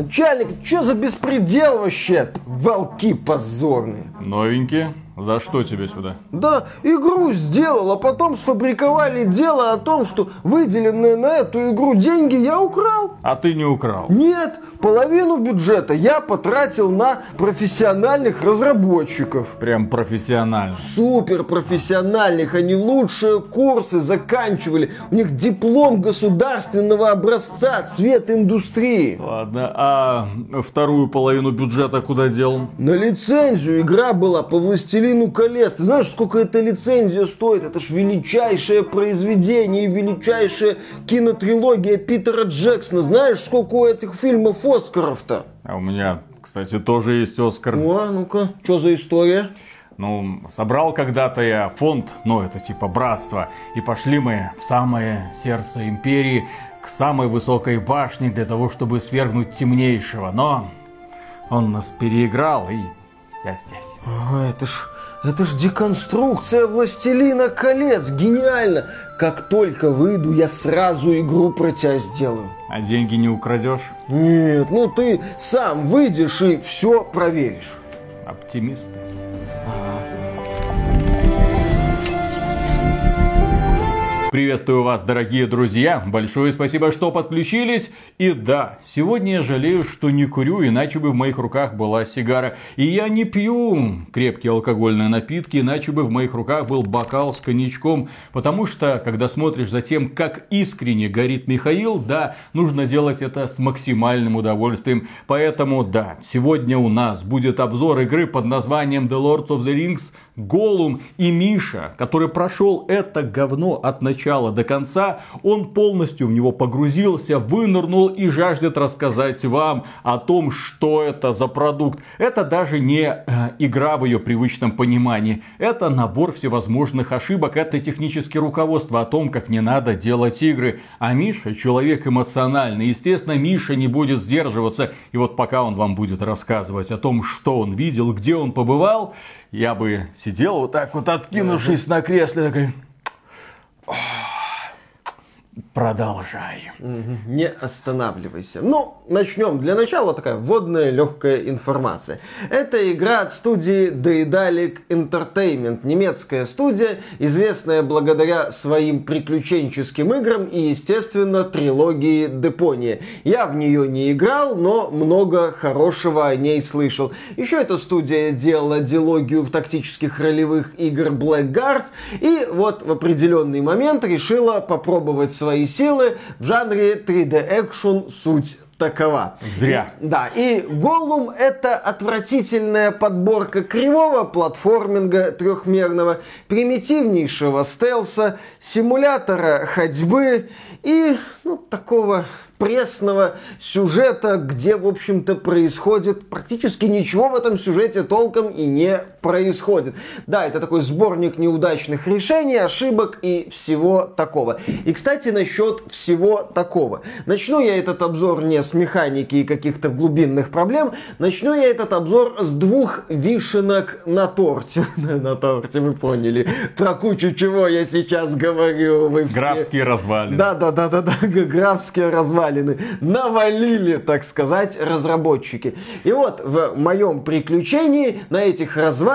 Начальник, что за беспредел вообще? Волки позорные. Новенькие? За что тебе сюда? Да, игру сделал, а потом сфабриковали дело о том, что выделенные на эту игру деньги я украл. А ты не украл? Нет, половину бюджета я потратил на профессиональных разработчиков. Прям профессионально. Супер профессиональных, они лучшие курсы заканчивали. У них диплом государственного образца, цвет индустрии. Ладно, а вторую половину бюджета куда дел? На лицензию игра была по «Властелину колец». Ты знаешь, сколько эта лицензия стоит? Это ж величайшее произведение величайшая кинотрилогия Питера Джексона. Знаешь, сколько у этих фильмов Оскаров-то? А у меня, кстати, тоже есть Оскар. О, ну-ка, что за история? Ну, собрал когда-то я фонд, ну, это типа братство, и пошли мы в самое сердце империи, к самой высокой башне для того, чтобы свергнуть темнейшего. Но он нас переиграл, и я здесь. О, это ж, это ж деконструкция Властелина колец. Гениально. Как только выйду, я сразу игру про тебя сделаю. А деньги не украдешь? Нет, ну ты сам выйдешь и все проверишь. Оптимисты. Приветствую вас, дорогие друзья. Большое спасибо, что подключились. И да, сегодня я жалею, что не курю, иначе бы в моих руках была сигара. И я не пью крепкие алкогольные напитки, иначе бы в моих руках был бокал с коньячком. Потому что, когда смотришь за тем, как искренне горит Михаил, да, нужно делать это с максимальным удовольствием. Поэтому, да, сегодня у нас будет обзор игры под названием The Lords of the Rings Голум и Миша, который прошел это говно от начала до конца, он полностью в него погрузился, вынырнул и жаждет рассказать вам о том, что это за продукт. Это даже не э, игра в ее привычном понимании. Это набор всевозможных ошибок, это техническое руководство о том, как не надо делать игры. А Миша человек эмоциональный. Естественно, Миша не будет сдерживаться. И вот пока он вам будет рассказывать о том, что он видел, где он побывал, я бы сидел вот так вот, откинувшись на кресле, такой... Продолжай. Не останавливайся. Ну, начнем. Для начала такая вводная легкая информация. Это игра от студии Daedalic Entertainment. Немецкая студия, известная благодаря своим приключенческим играм и, естественно, трилогии Депония. Я в нее не играл, но много хорошего о ней слышал. Еще эта студия делала дилогию тактических ролевых игр Black Guards. И вот в определенный момент решила попробовать свои свои силы в жанре 3D экшен суть такова. Зря. Да, и Голум это отвратительная подборка кривого платформинга трехмерного, примитивнейшего стелса, симулятора ходьбы и ну, такого пресного сюжета, где, в общем-то, происходит практически ничего в этом сюжете толком и не происходит. Да, это такой сборник неудачных решений, ошибок и всего такого. И, кстати, насчет всего такого. Начну я этот обзор не с механики и каких-то глубинных проблем, начну я этот обзор с двух вишенок на торте. на торте, вы поняли. Про кучу чего я сейчас говорю. Вы все... Графские развалины. Да, да, да, да, да, графские развалины навалили, так сказать, разработчики. И вот в моем приключении на этих развалинах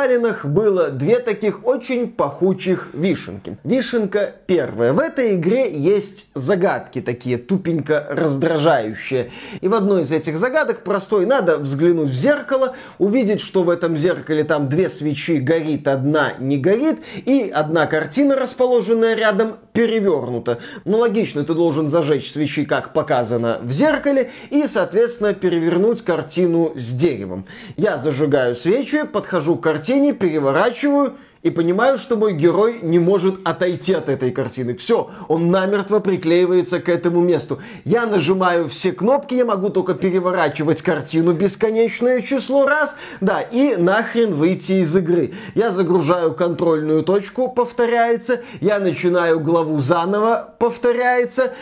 было две таких очень пахучих вишенки. Вишенка первая. В этой игре есть загадки такие тупенько раздражающие. И в одной из этих загадок простой надо взглянуть в зеркало, увидеть, что в этом зеркале там две свечи горит, одна не горит, и одна картина, расположенная рядом, перевернута. Ну, логично, ты должен зажечь свечи, как показано в зеркале, и, соответственно, перевернуть картину с деревом. Я зажигаю свечи, подхожу к картине, переворачиваю, и понимаю, что мой герой не может отойти от этой картины. Все, он намертво приклеивается к этому месту. Я нажимаю все кнопки, я могу только переворачивать картину бесконечное число раз, да, и нахрен выйти из игры. Я загружаю контрольную точку, повторяется, я начинаю главу заново, повторяется,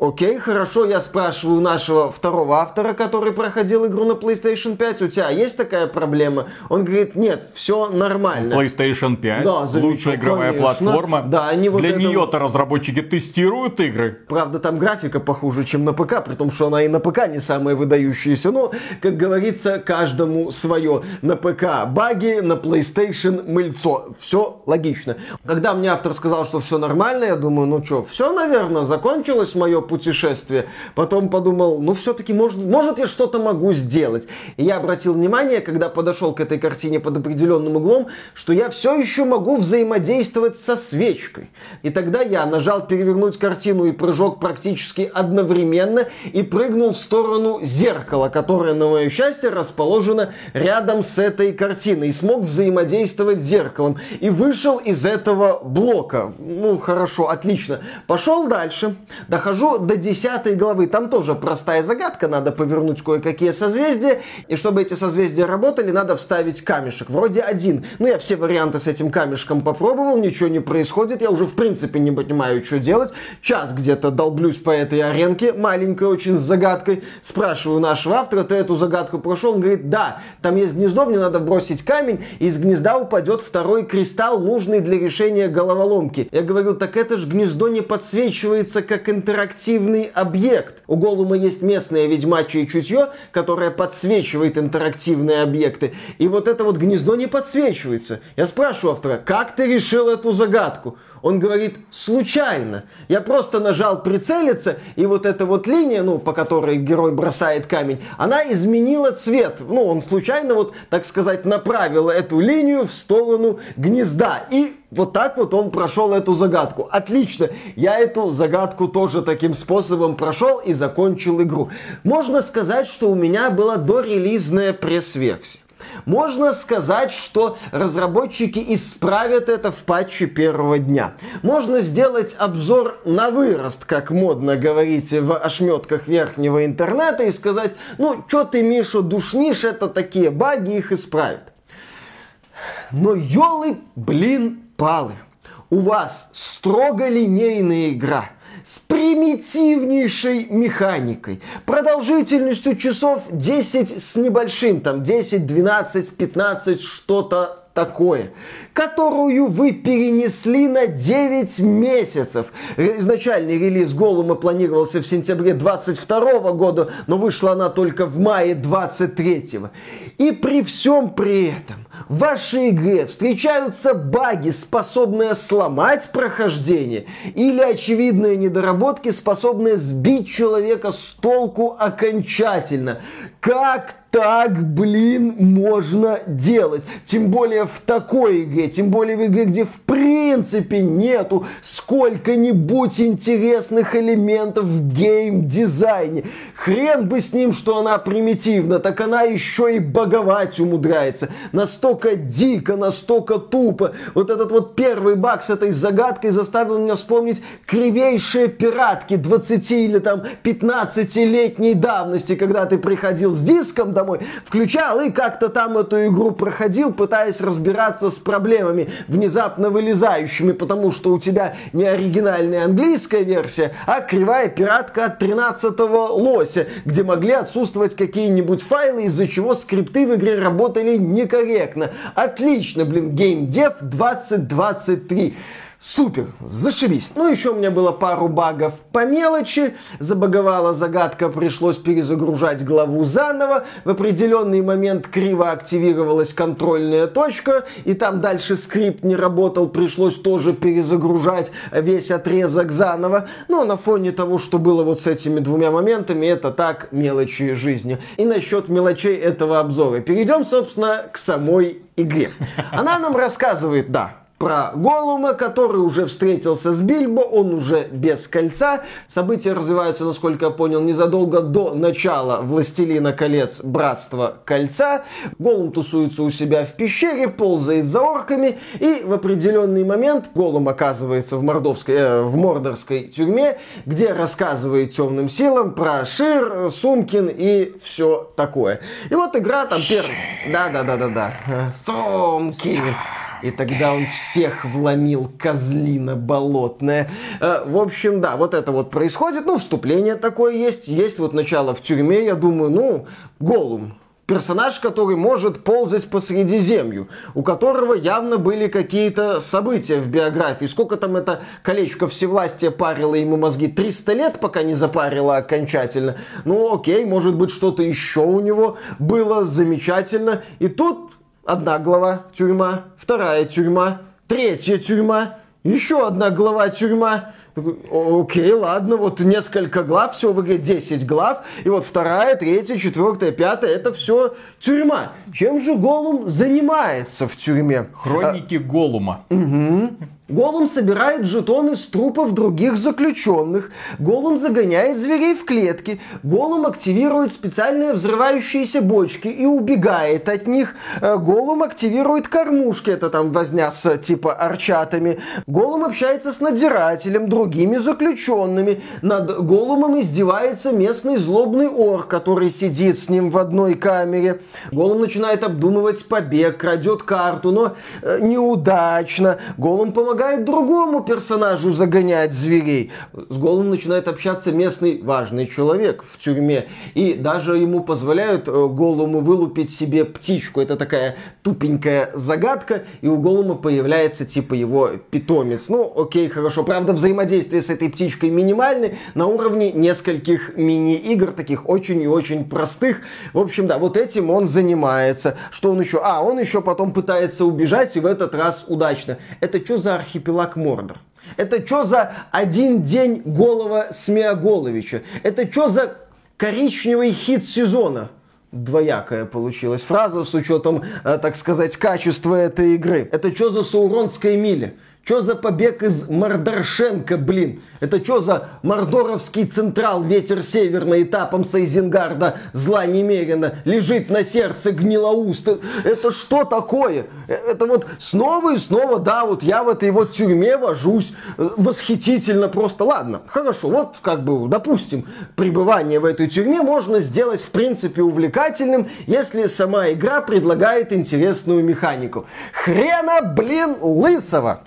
Окей, хорошо, я спрашиваю нашего второго автора, который проходил игру на PlayStation 5, у тебя есть такая проблема? Он говорит, нет, все нормально. PlayStation 5, да, лучшая игровая конечно. платформа. Да, они вот Для это... нее-то разработчики тестируют игры. Правда, там графика похуже, чем на ПК, при том, что она и на ПК не самая выдающаяся. Но, как говорится, каждому свое. На ПК баги, на PlayStation мыльцо. Все логично. Когда мне автор сказал, что все нормально, я думаю, ну что, все, наверное, закончилось мое путешествие. Потом подумал, ну все-таки может, может я что-то могу сделать. И я обратил внимание, когда подошел к этой картине под определенным углом, что я все еще могу взаимодействовать со свечкой. И тогда я нажал перевернуть картину и прыжок практически одновременно и прыгнул в сторону зеркала, которое, на мое счастье, расположено рядом с этой картиной. И смог взаимодействовать с зеркалом. И вышел из этого блока. Ну, хорошо, отлично. Пошел дальше. Дохожу до 10 главы. Там тоже простая загадка, надо повернуть кое-какие созвездия. И чтобы эти созвездия работали, надо вставить камешек. Вроде один. Ну, я все варианты с этим камешком попробовал, ничего не происходит. Я уже в принципе не понимаю, что делать. Час где-то долблюсь по этой аренке, маленькой очень с загадкой. Спрашиваю нашего автора, ты эту загадку прошел? Он говорит, да, там есть гнездо, мне надо бросить камень, и из гнезда упадет второй кристалл, нужный для решения головоломки. Я говорю, так это же гнездо не подсвечивается как интерактив интерактивный объект. У Голума есть местное ведьмачье чутье, которое подсвечивает интерактивные объекты. И вот это вот гнездо не подсвечивается. Я спрашиваю автора, как ты решил эту загадку? Он говорит, случайно. Я просто нажал прицелиться, и вот эта вот линия, ну, по которой герой бросает камень, она изменила цвет. Ну, он случайно, вот, так сказать, направил эту линию в сторону гнезда. И вот так вот он прошел эту загадку. Отлично. Я эту загадку тоже таким способом прошел и закончил игру. Можно сказать, что у меня была дорелизная пресс-версия. Можно сказать, что разработчики исправят это в патче первого дня. Можно сделать обзор на вырост, как модно говорить в ошметках верхнего интернета, и сказать, ну, что ты, Миша, душнишь, это такие баги, их исправят. Но елы, блин, палы. У вас строго линейная игра – примитивнейшей механикой, продолжительностью часов 10 с небольшим, там 10, 12, 15, что-то такое, которую вы перенесли на 9 месяцев. Изначальный релиз Голума планировался в сентябре 22 года, но вышла она только в мае 23. И при всем при этом в вашей игре встречаются баги, способные сломать прохождение, или очевидные недоработки, способные сбить человека с толку окончательно. Как так, блин, можно делать. Тем более в такой игре, тем более в игре, где в принципе нету сколько-нибудь интересных элементов в гейм-дизайне. Хрен бы с ним, что она примитивна, так она еще и боговать умудряется. Настолько дико, настолько тупо. Вот этот вот первый баг с этой загадкой заставил меня вспомнить кривейшие пиратки 20 или там 15-летней давности, когда ты приходил с диском домой, включал и как-то там эту игру проходил, пытаясь разбираться с проблемами, внезапно вылезающими, потому что у тебя не оригинальная английская версия, а кривая пиратка от 13-го лося, где могли отсутствовать какие-нибудь файлы, из-за чего скрипты в игре работали некорректно. Отлично, блин, геймдев 2023. Супер, зашибись. Ну, еще у меня было пару багов по мелочи. Забаговала загадка, пришлось перезагружать главу заново. В определенный момент криво активировалась контрольная точка, и там дальше скрипт не работал, пришлось тоже перезагружать весь отрезок заново. Но на фоне того, что было вот с этими двумя моментами, это так мелочи жизни. И насчет мелочей этого обзора. Перейдем, собственно, к самой игре. Она нам рассказывает, да, про Голума, который уже встретился с Бильбо, он уже без кольца. События развиваются, насколько я понял, незадолго до начала «Властелина колец. Братства кольца». Голум тусуется у себя в пещере, ползает за орками, и в определенный момент Голум оказывается в, мордовской, э, в мордорской тюрьме, где рассказывает темным силам про Шир, Сумкин и все такое. И вот игра там первая... Да-да-да-да-да. Сумкин. И тогда он всех вломил, козлина болотная. Э, в общем, да, вот это вот происходит. Ну, вступление такое есть. Есть вот начало в тюрьме, я думаю, ну, Голум персонаж, который может ползать по Средиземью, у которого явно были какие-то события в биографии. Сколько там это колечко всевластия парило ему мозги? 300 лет, пока не запарило окончательно. Ну, окей, может быть, что-то еще у него было замечательно. И тут одна глава тюрьма, вторая тюрьма, третья тюрьма, еще одна глава тюрьма. Окей, ладно, вот несколько глав, все в игре 10 глав, и вот вторая, третья, четвертая, пятая, это все тюрьма. Чем же Голум занимается в тюрьме? Хроники а... Голума. Угу. Голум собирает жетоны с трупов других заключенных. Голум загоняет зверей в клетки. Голум активирует специальные взрывающиеся бочки и убегает от них. Э, Голум активирует кормушки, это там возня с типа арчатами. Голум общается с надзирателем, другими заключенными. Над Голумом издевается местный злобный ор, который сидит с ним в одной камере. Голум начинает обдумывать побег, крадет карту, но э, неудачно. Голум помогает помогает другому персонажу загонять зверей. С Голым начинает общаться местный важный человек в тюрьме. И даже ему позволяют э, Голому вылупить себе птичку. Это такая тупенькая загадка. И у Голума появляется типа его питомец. Ну, окей, хорошо. Правда, взаимодействие с этой птичкой минимальны на уровне нескольких мини-игр, таких очень и очень простых. В общем, да, вот этим он занимается. Что он еще? А, он еще потом пытается убежать, и в этот раз удачно. Это что за архипелаг Мордор. Это что за один день голова Смеоголовича? Это что за коричневый хит сезона? Двоякая получилась фраза с учетом, э, так сказать, качества этой игры. Это что за Сауронская миля? Что за побег из Мордоршенко, блин? Это что за Мордоровский централ, ветер северный, этапом Сайзенгарда, зла немерено, лежит на сердце гнилоуст? Это что такое? Это вот снова и снова, да, вот я в этой вот тюрьме вожусь, восхитительно просто. Ладно, хорошо, вот как бы, допустим, пребывание в этой тюрьме можно сделать в принципе увлекательным, если сама игра предлагает интересную механику. Хрена, блин, лысого!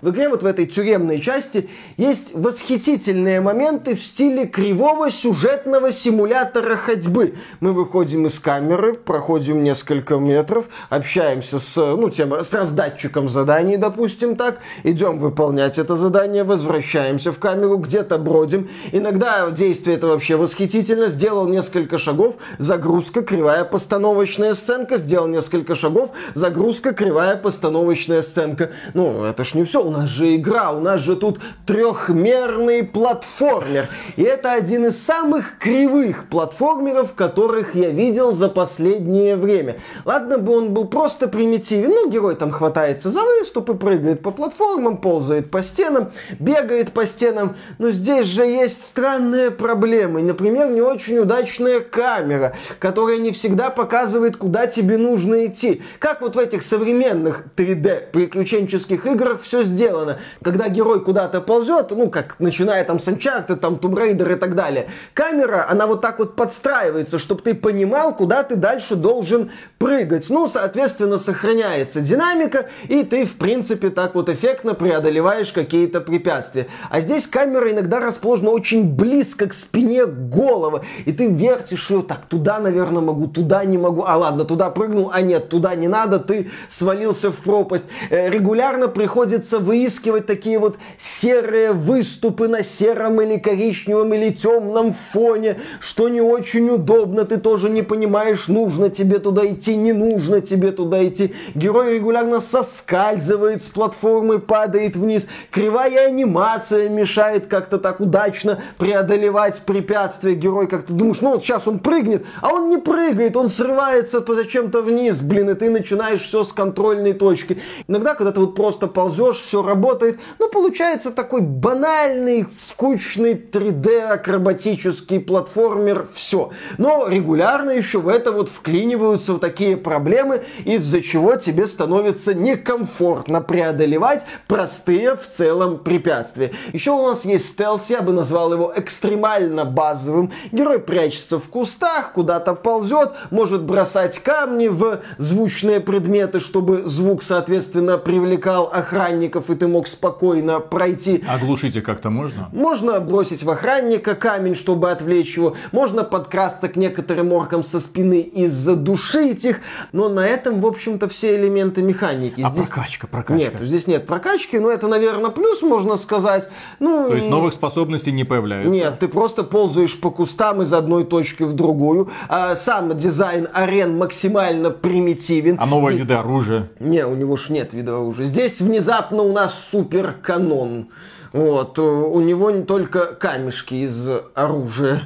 В игре вот в этой тюремной части есть восхитительные моменты в стиле кривого сюжетного симулятора ходьбы. Мы выходим из камеры, проходим несколько метров, общаемся с, ну, тем, с раздатчиком заданий, допустим так, идем выполнять это задание, возвращаемся в камеру, где-то бродим. Иногда действие это вообще восхитительно. Сделал несколько шагов, загрузка, кривая постановочная сценка, сделал несколько шагов, загрузка, кривая постановочная сценка. Ну, это ж не все у нас же игра, у нас же тут трехмерный платформер. И это один из самых кривых платформеров, которых я видел за последнее время. Ладно бы он был просто примитивен, ну, герой там хватается за выступы, прыгает по платформам, ползает по стенам, бегает по стенам, но здесь же есть странные проблемы. Например, не очень удачная камера, которая не всегда показывает, куда тебе нужно идти. Как вот в этих современных 3D приключенческих играх все сделано сделано. Когда герой куда-то ползет, ну, как начиная там с Uncharted, там Tomb Raider и так далее, камера, она вот так вот подстраивается, чтобы ты понимал, куда ты дальше должен прыгать. Ну, соответственно, сохраняется динамика, и ты, в принципе, так вот эффектно преодолеваешь какие-то препятствия. А здесь камера иногда расположена очень близко к спине головы, и ты вертишь ее так, туда, наверное, могу, туда не могу, а ладно, туда прыгнул, а нет, туда не надо, ты свалился в пропасть. Э, регулярно приходится выискивать такие вот серые выступы на сером или коричневом или темном фоне, что не очень удобно, ты тоже не понимаешь, нужно тебе туда идти, не нужно тебе туда идти. Герой регулярно соскальзывает с платформы, падает вниз. Кривая анимация мешает как-то так удачно преодолевать препятствия. Герой как-то думаешь, ну вот сейчас он прыгнет, а он не прыгает, он срывается то зачем-то вниз, блин, и ты начинаешь все с контрольной точки. Иногда, когда ты вот просто ползешь, все все работает. Ну, получается такой банальный, скучный 3D акробатический платформер, все. Но регулярно еще в это вот вклиниваются вот такие проблемы, из-за чего тебе становится некомфортно преодолевать простые в целом препятствия. Еще у нас есть стелс, я бы назвал его экстремально базовым. Герой прячется в кустах, куда-то ползет, может бросать камни в звучные предметы, чтобы звук, соответственно, привлекал охранников, и ты мог спокойно пройти. Оглушите как-то можно? Можно бросить в охранника камень, чтобы отвлечь его. Можно подкрасться к некоторым оркам со спины и задушить их. Но на этом, в общем-то, все элементы механики. А здесь... прокачка, прокачка? Нет, здесь нет прокачки, но это, наверное, плюс, можно сказать. Ну, То есть новых способностей не появляется? Нет, ты просто ползаешь по кустам из одной точки в другую. А сам дизайн арен максимально примитивен. А новые виды оружия? Не, у него ж нет вида оружия. Здесь внезапно у нас супер канон. Вот, э, у него не только камешки из оружия.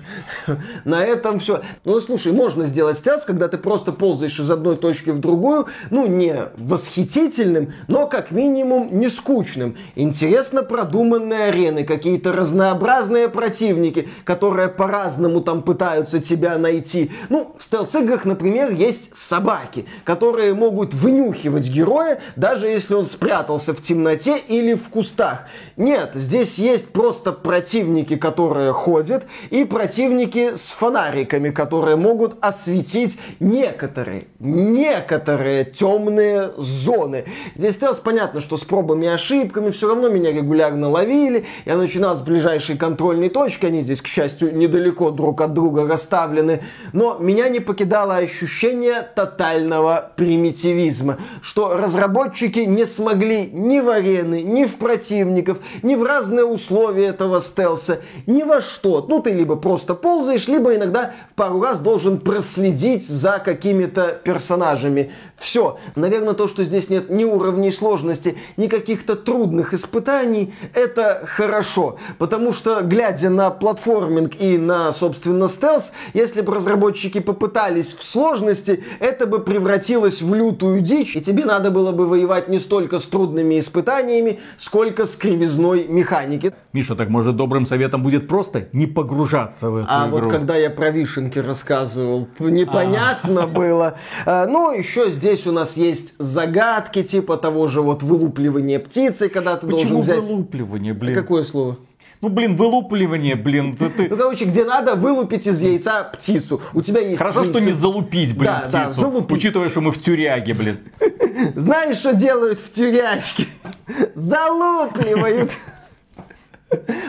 На этом все. Ну, слушай, можно сделать стелс, когда ты просто ползаешь из одной точки в другую, ну, не восхитительным, но как минимум не скучным. Интересно продуманные арены, какие-то разнообразные противники, которые по-разному там пытаются тебя найти. Ну, в стелс-играх, например, есть собаки, которые могут вынюхивать героя, даже если он спрятался в темноте или в кустах. Нет, здесь есть просто противники, которые ходят, и противники с фонариками, которые могут осветить некоторые, некоторые темные зоны. Здесь стелс понятно, что с пробами и ошибками все равно меня регулярно ловили. Я начинал с ближайшей контрольной точки, они здесь, к счастью, недалеко друг от друга расставлены. Но меня не покидало ощущение тотального примитивизма, что разработчики не смогли ни в арены, ни в противников, ни в разные условия этого стелса, ни во что. Ну, ты либо просто ползаешь, либо иногда пару раз должен проследить за какими-то персонажами. Все. Наверное, то, что здесь нет ни уровней сложности, ни каких-то трудных испытаний, это хорошо. Потому что, глядя на платформинг и на, собственно, стелс, если бы разработчики попытались в сложности, это бы превратилось в лютую дичь, и тебе надо было бы воевать не столько с трудными испытаниями, сколько с кривизной механики. Миша, так может добрым советом будет просто не погружаться в эту а игру? вот когда я про вишенки рассказывал, непонятно было. А, ну, еще здесь у нас есть загадки, типа того же вот вылупливания птицы, когда ты Почему должен взять... вылупливание, блин? Какое слово? Ну, блин, вылупливание, блин. Ты, ты... Ну, короче, где надо вылупить из яйца птицу. У тебя есть Хорошо, яйцо. что не залупить, блин, Да, птицу. да, залупить. Учитывая, что мы в тюряге, блин. Знаешь, что делают в тюрячке? Залупливают.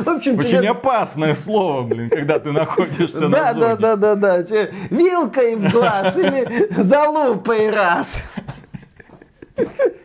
В общем, Очень тебе... опасное слово, блин, когда ты находишься на Да, зоне. да, да, да, да. Тебе вилкой в глаз или залупой раз.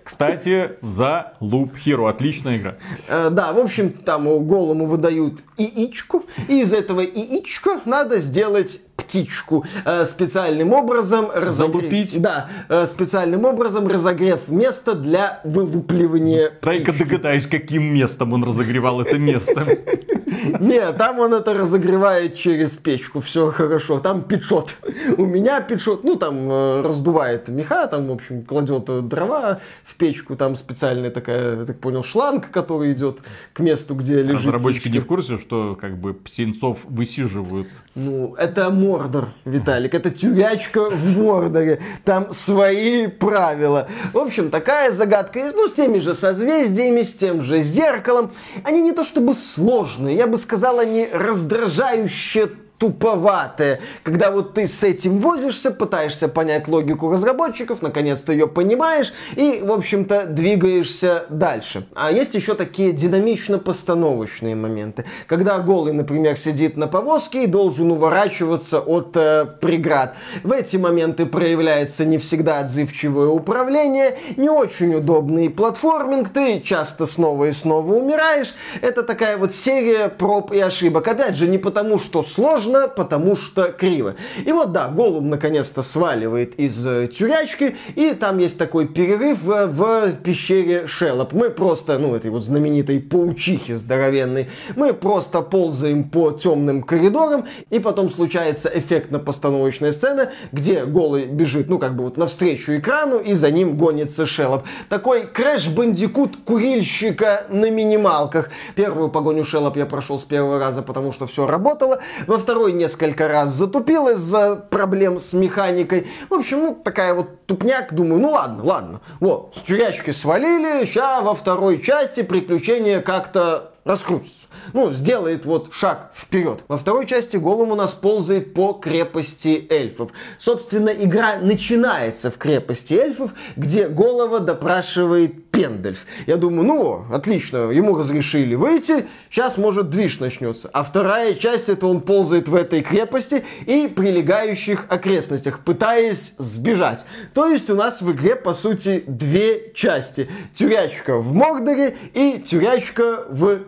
Кстати, за Loop Hero. Отличная игра. Э, Да, в общем, там голому выдают яичку, и из этого яичка надо сделать птичку. Э, Специальным образом разогре- Залупить? Да, э, специальным образом разогрев место для вылупливания Дай-ка птички. догадаюсь, каким местом он разогревал это место. Не, там он это разогревает через печку, все хорошо, там печет. У меня печет, ну там э, раздувает меха, там, в общем, кладет дрова в печку, там специальная такая, я так понял, шланг, который идет к месту, где лежит Разработчики не в курсе, что как бы птенцов высиживают. Ну, это Мордор, Виталик, это тюрячка в Мордоре. Там свои правила. В общем, такая загадка есть, ну, с теми же созвездиями, с тем же зеркалом. Они не то чтобы сложные, я бы сказал, они раздражающе туповатые. Когда вот ты с этим возишься, пытаешься понять логику разработчиков, наконец-то ее понимаешь и, в общем-то, двигаешься дальше. А есть еще такие динамично-постановочные моменты. Когда голый, например, сидит на повозке и должен уворачиваться от э, преград. В эти моменты проявляется не всегда отзывчивое управление, не очень удобный платформинг, ты часто снова и снова умираешь. Это такая вот серия проб и ошибок. Опять же, не потому, что сложно, невозможно, потому что криво. И вот да, Голлум наконец-то сваливает из э, тюрячки, и там есть такой перерыв в, в пещере Шелоб. Мы просто, ну, этой вот знаменитой паучихи здоровенной, мы просто ползаем по темным коридорам, и потом случается эффектно-постановочная сцена, где Голлум бежит, ну, как бы вот навстречу экрану, и за ним гонится Шелоб. Такой Crash Bandicoot курильщика на минималках. Первую погоню Шелоб я прошел с первого раза, потому что все работало. Во второй несколько раз затупил из-за проблем с механикой. В общем, ну, такая вот тупняк. Думаю, ну ладно, ладно. Вот, с тюрячки свалили, сейчас во второй части приключения как-то раскрутятся ну, сделает вот шаг вперед. Во второй части Голум у нас ползает по крепости эльфов. Собственно, игра начинается в крепости эльфов, где Голова допрашивает Пендельф. Я думаю, ну, отлично, ему разрешили выйти, сейчас, может, движ начнется. А вторая часть, это он ползает в этой крепости и прилегающих окрестностях, пытаясь сбежать. То есть у нас в игре, по сути, две части. Тюрячка в Мордоре и тюрячка в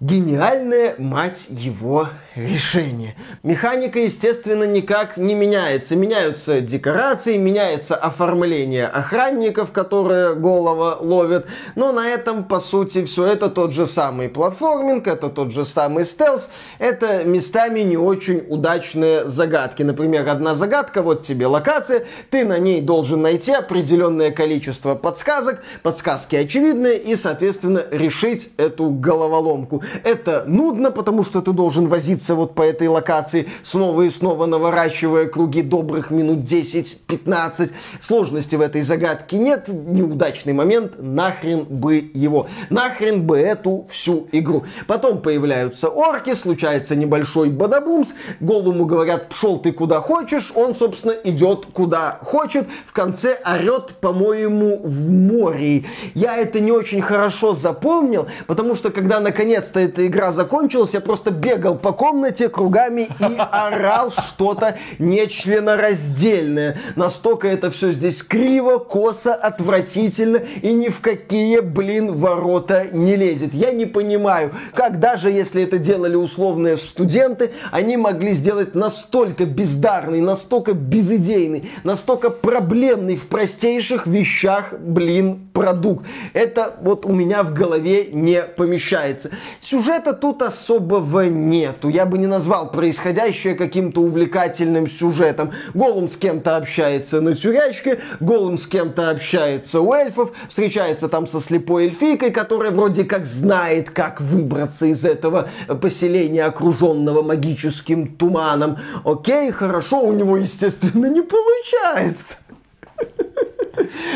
Гениальное, мать его, решение. Механика, естественно, никак не меняется. Меняются декорации, меняется оформление охранников, которые голова ловят. Но на этом, по сути, все это тот же самый платформинг, это тот же самый стелс. Это местами не очень удачные загадки. Например, одна загадка, вот тебе локация, ты на ней должен найти определенное количество подсказок, подсказки очевидные, и, соответственно, решить эту головоломку. Это нудно, потому что ты должен возиться вот по этой локации, снова и снова наворачивая круги добрых минут 10-15. Сложности в этой загадке нет. Неудачный момент, нахрен бы его. Нахрен бы эту всю игру. Потом появляются орки, случается небольшой бадабумс. Голому говорят, пшел ты куда хочешь. Он, собственно, идет куда хочет. В конце орет, по-моему, в море. Я это не очень хорошо запомнил, потому что когда наконец-то эта игра закончилась, я просто бегал по комнате кругами и орал что-то нечленораздельное. Настолько это все здесь криво, косо, отвратительно и ни в какие, блин, ворота не лезет. Я не понимаю, как даже если это делали условные студенты, они могли сделать настолько бездарный, настолько безыдейный, настолько проблемный в простейших вещах, блин, продукт. Это вот у меня в голове не помещается. Сюжета тут особого нету. Я бы не назвал происходящее каким-то увлекательным сюжетом. Голум с кем-то общается на тюрячке, Голум с кем-то общается у эльфов, встречается там со слепой эльфийкой, которая вроде как знает, как выбраться из этого поселения, окруженного магическим туманом. Окей, хорошо, у него, естественно, не получается.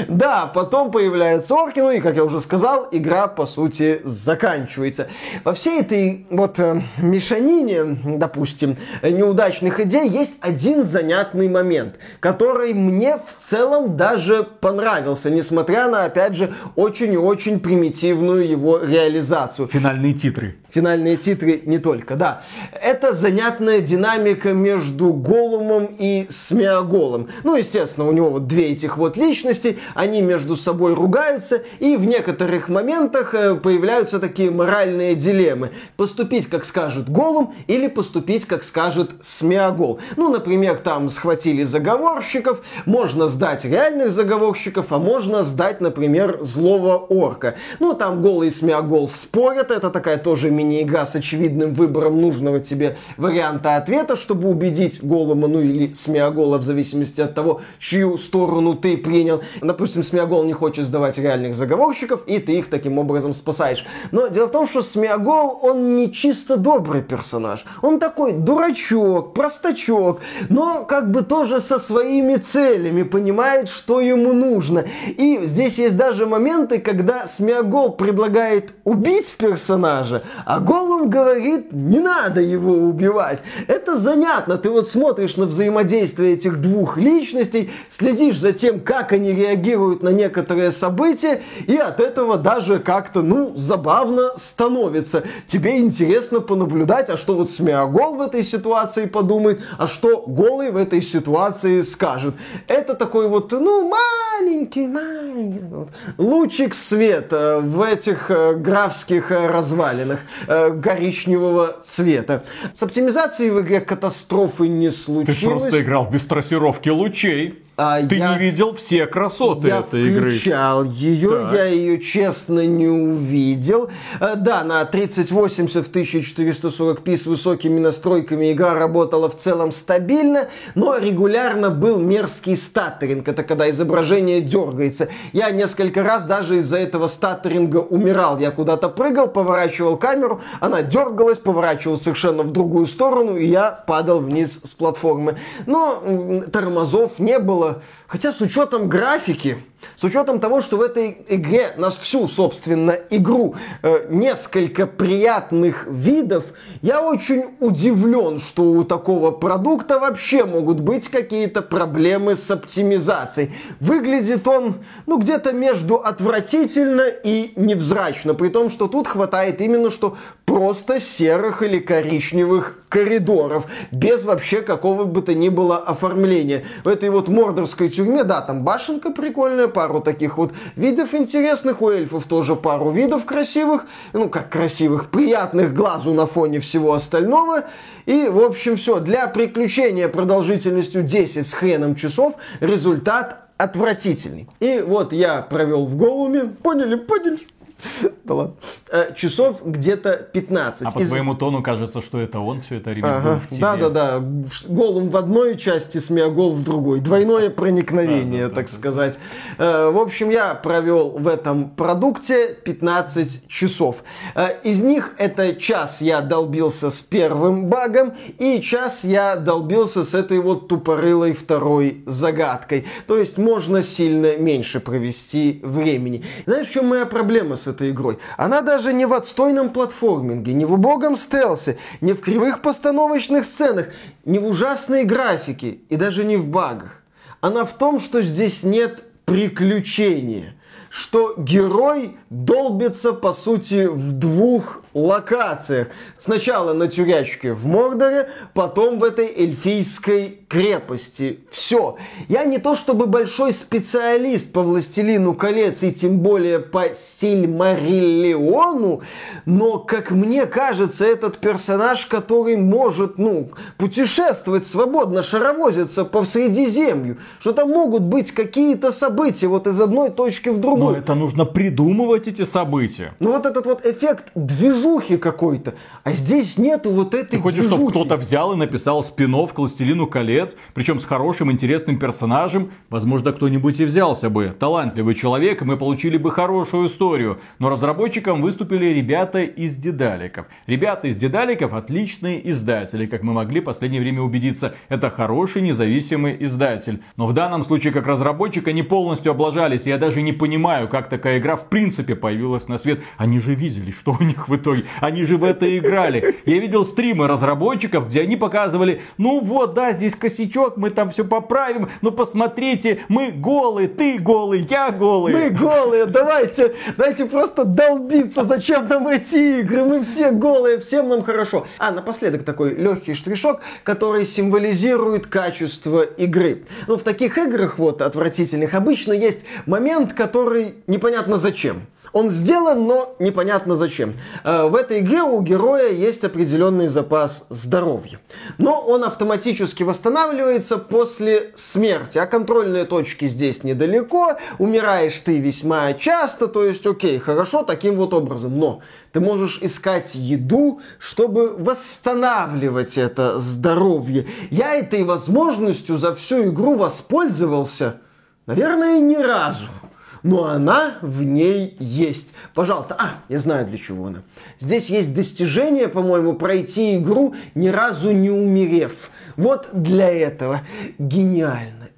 Да, потом появляются орки, ну и, как я уже сказал, игра, по сути, заканчивается. Во всей этой вот э, мешанине, допустим, неудачных идей, есть один занятный момент, который мне в целом даже понравился, несмотря на, опять же, очень и очень примитивную его реализацию. Финальные титры. Финальные титры не только, да. Это занятная динамика между Голумом и Смеоголом. Ну, естественно, у него вот две этих вот личности, они между собой ругаются, и в некоторых моментах э, появляются такие моральные дилеммы. Поступить, как скажет Голум, или поступить, как скажет Смеогол. Ну, например, там схватили заговорщиков, можно сдать реальных заговорщиков, а можно сдать, например, злого орка. Ну, там Гол и Смеогол спорят, это такая тоже мини-игра с очевидным выбором нужного тебе варианта ответа, чтобы убедить Голума, ну или Смеогола, в зависимости от того, чью сторону ты принял. Допустим, Смеогол не хочет сдавать реальных заговорщиков, и ты их таким образом спасаешь. Но дело в том, что Смеогол, он не чисто добрый персонаж. Он такой дурачок, простачок, но как бы тоже со своими целями, понимает, что ему нужно. И здесь есть даже моменты, когда Смеогол предлагает убить персонажа, а Голум говорит, не надо его убивать. Это занятно. Ты вот смотришь на взаимодействие этих двух личностей, следишь за тем, как они реагируют на некоторые события, и от этого даже как-то, ну, забавно становится. Тебе интересно понаблюдать, а что вот Смеогол в этой ситуации подумает, а что Голый в этой ситуации скажет. Это такой вот, ну, маленький, маленький лучик света в этих э, графских э, развалинах. Э, коричневого цвета. С оптимизацией в игре катастрофы не случилось. Ты просто играл без трассировки лучей. А Ты я, не видел все красоты я этой игры. Я включал ее, так. я ее честно не увидел. Э, да, на 3080 в 1440p с высокими настройками игра работала в целом стабильно, но регулярно был мерзкий статтеринг. Это когда изображение дергается. Я несколько раз даже из-за этого статтеринга умирал. Я куда-то прыгал, поворачивал камеру, она дергалась, поворачивалась совершенно в другую сторону, и я падал вниз с платформы. Но тормозов не было, Хотя с учетом графики, с учетом того, что в этой игре, нас всю, собственно, игру, э, несколько приятных видов, я очень удивлен, что у такого продукта вообще могут быть какие-то проблемы с оптимизацией. Выглядит он, ну, где-то между отвратительно и невзрачно, при том, что тут хватает именно что просто серых или коричневых коридоров, без вообще какого бы то ни было оформления. В этой вот мордорской тюрьме, да, там башенка прикольная, пару таких вот видов интересных, у эльфов тоже пару видов красивых, ну как красивых, приятных глазу на фоне всего остального. И, в общем, все. Для приключения продолжительностью 10 с хреном часов результат отвратительный. И вот я провел в Голуме, поняли, поняли, Да ладно. Э, часов где-то 15. А по твоему тону кажется, что это он все это ага. в тебе. Да, да, да. Голым в одной части, смеогол в другой. Двойное проникновение, так сказать. Э, в общем, я провел в этом продукте 15 часов. Э, из них это час я долбился с первым багом, и час я долбился с этой вот тупорылой второй загадкой. То есть можно сильно меньше провести времени. Знаешь, в чем моя проблема с этой игрой. Она даже не в отстойном платформинге, не в убогом стелсе, не в кривых постановочных сценах, не в ужасной графике и даже не в багах. Она в том, что здесь нет приключения что герой долбится, по сути, в двух локациях. Сначала на тюрячке в Мордоре, потом в этой эльфийской крепости. Все. Я не то чтобы большой специалист по «Властелину колец» и тем более по Сильмариллиону, но, как мне кажется, этот персонаж, который может, ну, путешествовать свободно, шаровозиться по Средиземью, что там могут быть какие-то события вот из одной точки в другую. Но это нужно придумывать эти события. Ну вот этот вот эффект движухи какой-то. А здесь нету вот этой Ты хочешь, движухи. чтобы кто-то взял и написал спин «Властелину колец», причем с хорошим, интересным персонажем? Возможно, кто-нибудь и взялся бы. Талантливый человек, и мы получили бы хорошую историю. Но разработчиком выступили ребята из Дедаликов. Ребята из Дедаликов отличные издатели, как мы могли в последнее время убедиться. Это хороший независимый издатель. Но в данном случае, как разработчик, они полностью облажались. Я даже не понимаю, как такая игра в принципе появилась на свет. Они же видели, что у них в итоге. Они же в это играли. Я видел стримы разработчиков, где они показывали, ну вот, да, здесь косячок, мы там все поправим, но посмотрите, мы голые, ты голый, я голый. Мы голые, давайте, давайте просто долбиться, зачем нам эти игры, мы все голые, всем нам хорошо. А, напоследок такой легкий штришок, который символизирует качество игры. Ну, в таких играх вот отвратительных обычно есть момент, который непонятно зачем. Он сделан, но непонятно зачем. Э, в этой игре у героя есть определенный запас здоровья. Но он автоматически восстанавливается после смерти. А контрольные точки здесь недалеко. Умираешь ты весьма часто. То есть, окей, хорошо, таким вот образом. Но ты можешь искать еду, чтобы восстанавливать это здоровье. Я этой возможностью за всю игру воспользовался, наверное, ни разу но она в ней есть. Пожалуйста. А, я знаю, для чего она. Здесь есть достижение, по-моему, пройти игру, ни разу не умерев. Вот для этого. Гениально.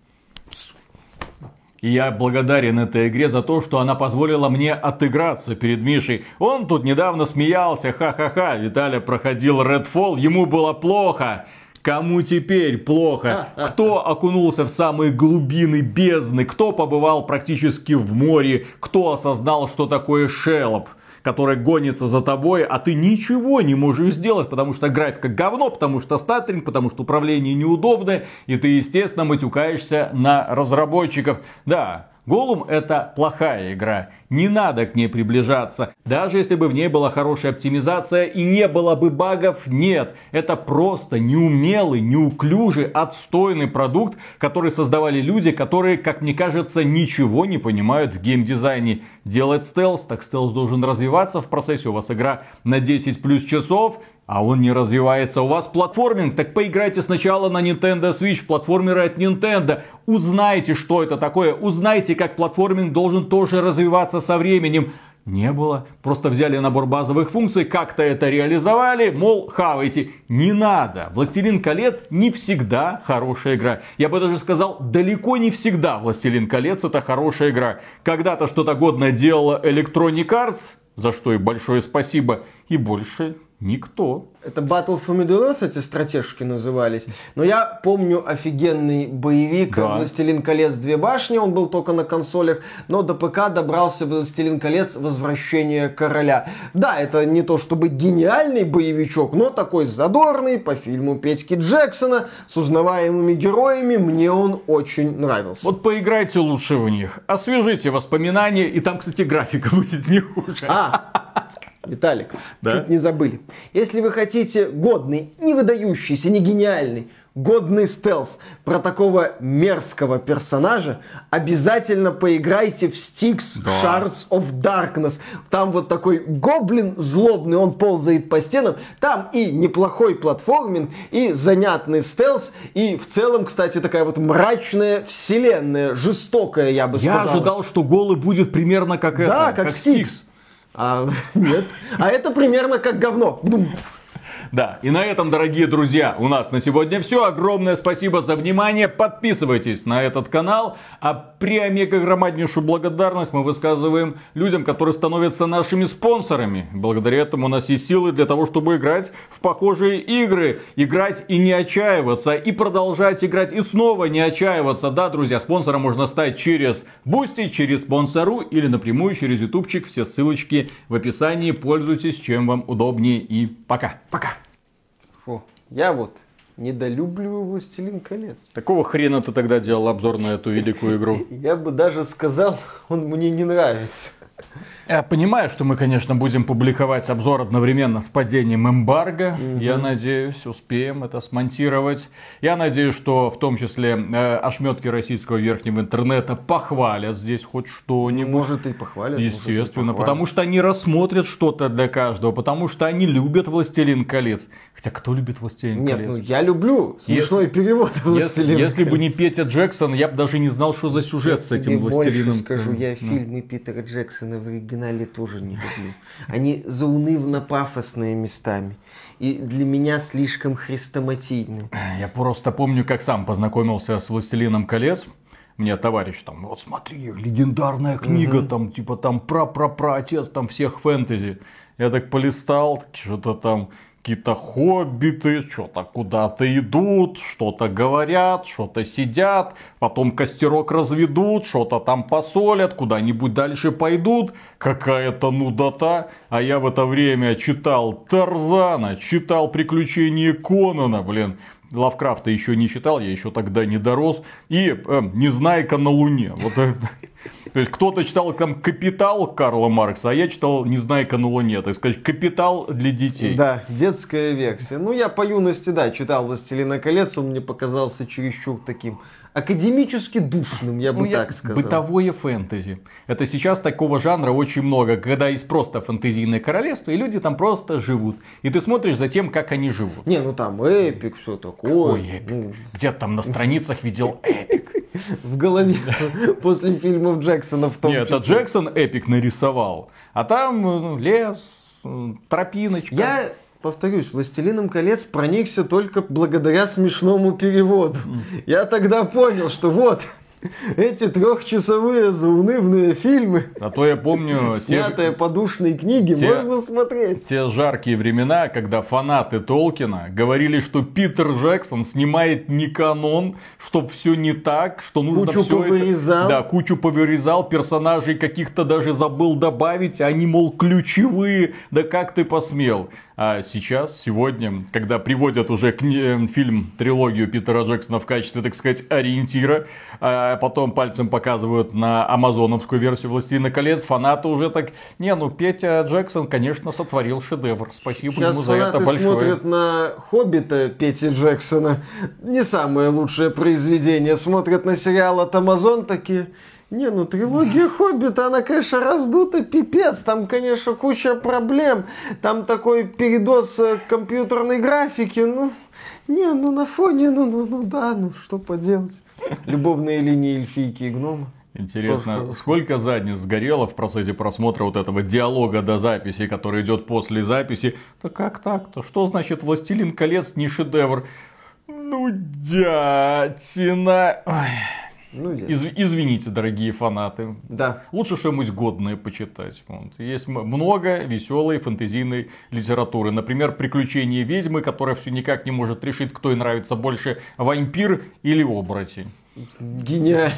И я благодарен этой игре за то, что она позволила мне отыграться перед Мишей. Он тут недавно смеялся, ха-ха-ха. Виталя проходил Redfall, ему было плохо. Кому теперь плохо? Кто окунулся в самые глубины бездны? Кто побывал практически в море? Кто осознал, что такое шелоп? который гонится за тобой, а ты ничего не можешь сделать, потому что графика говно, потому что статтеринг, потому что управление неудобное, и ты, естественно, матюкаешься на разработчиков. Да, Голум это плохая игра. Не надо к ней приближаться. Даже если бы в ней была хорошая оптимизация и не было бы багов, нет. Это просто неумелый, неуклюжий, отстойный продукт, который создавали люди, которые, как мне кажется, ничего не понимают в геймдизайне. Делать стелс, так стелс должен развиваться в процессе. У вас игра на 10 плюс часов, а он не развивается. У вас платформинг, так поиграйте сначала на Nintendo Switch, платформеры от Nintendo. Узнайте, что это такое, узнайте, как платформинг должен тоже развиваться со временем. Не было. Просто взяли набор базовых функций, как-то это реализовали, мол, хавайте. Не надо. Властелин колец не всегда хорошая игра. Я бы даже сказал, далеко не всегда Властелин колец это хорошая игра. Когда-то что-то годное делала Electronic Arts, за что и большое спасибо, и больше Никто. Это Battle Earth эти стратежки назывались. Но я помню офигенный боевик да. «Властелин колец. Две башни». Он был только на консолях. Но до ПК добрался «Властелин колец. Возвращение короля». Да, это не то чтобы гениальный боевичок, но такой задорный по фильму Петьки Джексона с узнаваемыми героями. Мне он очень нравился. Вот поиграйте лучше в них. Освежите воспоминания. И там, кстати, графика будет не хуже. А, Виталик, да? чуть не забыли. Если вы хотите годный, не выдающийся, не гениальный, годный стелс про такого мерзкого персонажа, обязательно поиграйте в Styx да. Shards of Darkness. Там вот такой гоблин злобный, он ползает по стенам. Там и неплохой платформинг, и занятный стелс, и в целом, кстати, такая вот мрачная вселенная, жестокая, я бы я сказал. Я ожидал, что голый будет примерно как да, это. Да, как, как Styx. А, нет. А это примерно как говно. Да, и на этом, дорогие друзья, у нас на сегодня все. Огромное спасибо за внимание. Подписывайтесь на этот канал. А преомегагромаднейшую благодарность мы высказываем людям, которые становятся нашими спонсорами. Благодаря этому у нас есть силы для того, чтобы играть в похожие игры. Играть и не отчаиваться. И продолжать играть и снова не отчаиваться. Да, друзья, спонсором можно стать через Бусти, через Спонср или напрямую через ютубчик. Все ссылочки в описании. Пользуйтесь, чем вам удобнее. И пока. Пока. Фу, я вот недолюбливаю «Властелин колец». Какого хрена ты тогда делал обзор на эту великую игру? Я бы даже сказал, он мне не нравится. Я понимаю, что мы, конечно, будем публиковать обзор одновременно с падением эмбарго. Угу. Я надеюсь, успеем это смонтировать. Я надеюсь, что в том числе э, ошметки российского верхнего интернета похвалят здесь хоть что-нибудь. Может и похвалят. Естественно, и потому что они рассмотрят что-то для каждого, потому что они любят «Властелин колец». Хотя кто любит «Властелин Нет, колец»? ну я люблю смешной если, перевод «Властелин Если, если бы не Петя Джексон, я бы даже не знал, что за сюжет я с этим «Властелином». больше скажу, я фильмы Питера Джексона в оригинале тоже не люблю. Они заунывно-пафосные местами. И для меня слишком хрестоматийны. Я просто помню, как сам познакомился с «Властелином колец». Мне товарищ там, вот смотри, легендарная книга, угу. там, типа, там, про-про-про отец, там, всех фэнтези. Я так полистал, что-то там какие-то хоббиты, что-то куда-то идут, что-то говорят, что-то сидят, потом костерок разведут, что-то там посолят, куда-нибудь дальше пойдут, какая-то нудота. А я в это время читал Тарзана, читал приключения Конана, блин. Лавкрафта еще не читал, я еще тогда не дорос. И э, Незнайка на Луне. Вот то есть кто-то читал там «Капитал» Карла Маркса, а я читал «Незнайка на Луне». Так сказать, «Капитал» для детей. Да, детская версия. Ну, я по юности, да, читал «Властелина колец», он мне показался чересчур таким академически душным, я бы ну, так сказал. Бытовое фэнтези. Это сейчас такого жанра очень много, когда есть просто фэнтезийное королевство, и люди там просто живут. И ты смотришь за тем, как они живут. Не, ну там эпик, все такое. Какой эпик? Ну... Где-то там на страницах видел эпик. В голове после фильмов Джексона в том Нет, числе. это Джексон эпик нарисовал. А там ну, лес, тропиночка. Я повторюсь, «Властелином колец» проникся только благодаря смешному переводу. Я тогда понял, что вот, эти трехчасовые заунывные фильмы, а то я помню, снятые те, по душной книге, те, можно смотреть. Те жаркие времена, когда фанаты Толкина говорили, что Питер Джексон снимает не канон, что все не так, что нужно кучу все повырезал. это... Да, кучу повырезал, персонажей каких-то даже забыл добавить, а они, мол, ключевые, да как ты посмел? А сейчас, сегодня, когда приводят уже кни- фильм, трилогию Питера Джексона в качестве, так сказать, ориентира, а потом пальцем показывают на амазоновскую версию «Властелина колец», фанаты уже так, не, ну Петя Джексон, конечно, сотворил шедевр. Спасибо Сейчас ему за это большое. смотрят на «Хоббита» Пети Джексона. Не самое лучшее произведение. Смотрят на сериал от Амазон такие... Не, ну трилогия Хоббита, она, конечно, раздута, пипец. Там, конечно, куча проблем. Там такой передоз э, компьютерной графики. Ну, не, ну на фоне, ну, ну, ну да, ну что поделать. Любовные линии эльфийки и гнома. Интересно, Тоже сколько задниц сгорело в процессе просмотра вот этого диалога до записи, который идет после записи? Да как так-то? Что значит «Властелин колец» не шедевр? Ну, дятина. Ой. Ну, нет. Из- извините, дорогие фанаты. Да. Лучше что-нибудь годное почитать. Вот. Есть много веселой фэнтезийной литературы. Например, «Приключения ведьмы», которая все никак не может решить, кто ей нравится больше, вампир или оборотень. Гениально.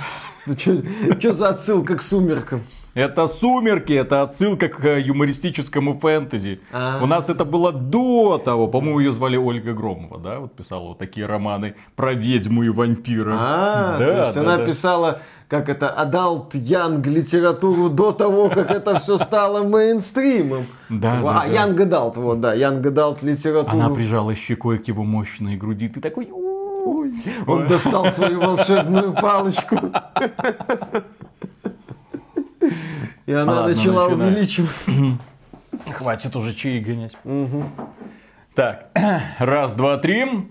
Что за отсылка к сумеркам? Это «Сумерки», это отсылка к э, юмористическому фэнтези. А. У нас это было до того, по-моему, ее звали Ольга Громова, да, вот писала вот такие романы про ведьму и вампира. А, да, то есть да, она да. писала, как это, adult young литературу до того, как это все стало мейнстримом. Да, а, да, да. young adult, вот, да, young adult литературу. Она прижала щекой к его мощной груди. Ты такой, ой. Он достал свою волшебную палочку. И она Ладно, начала начинай. увеличиваться. Хватит уже чаи гонять. Так, раз, два, три.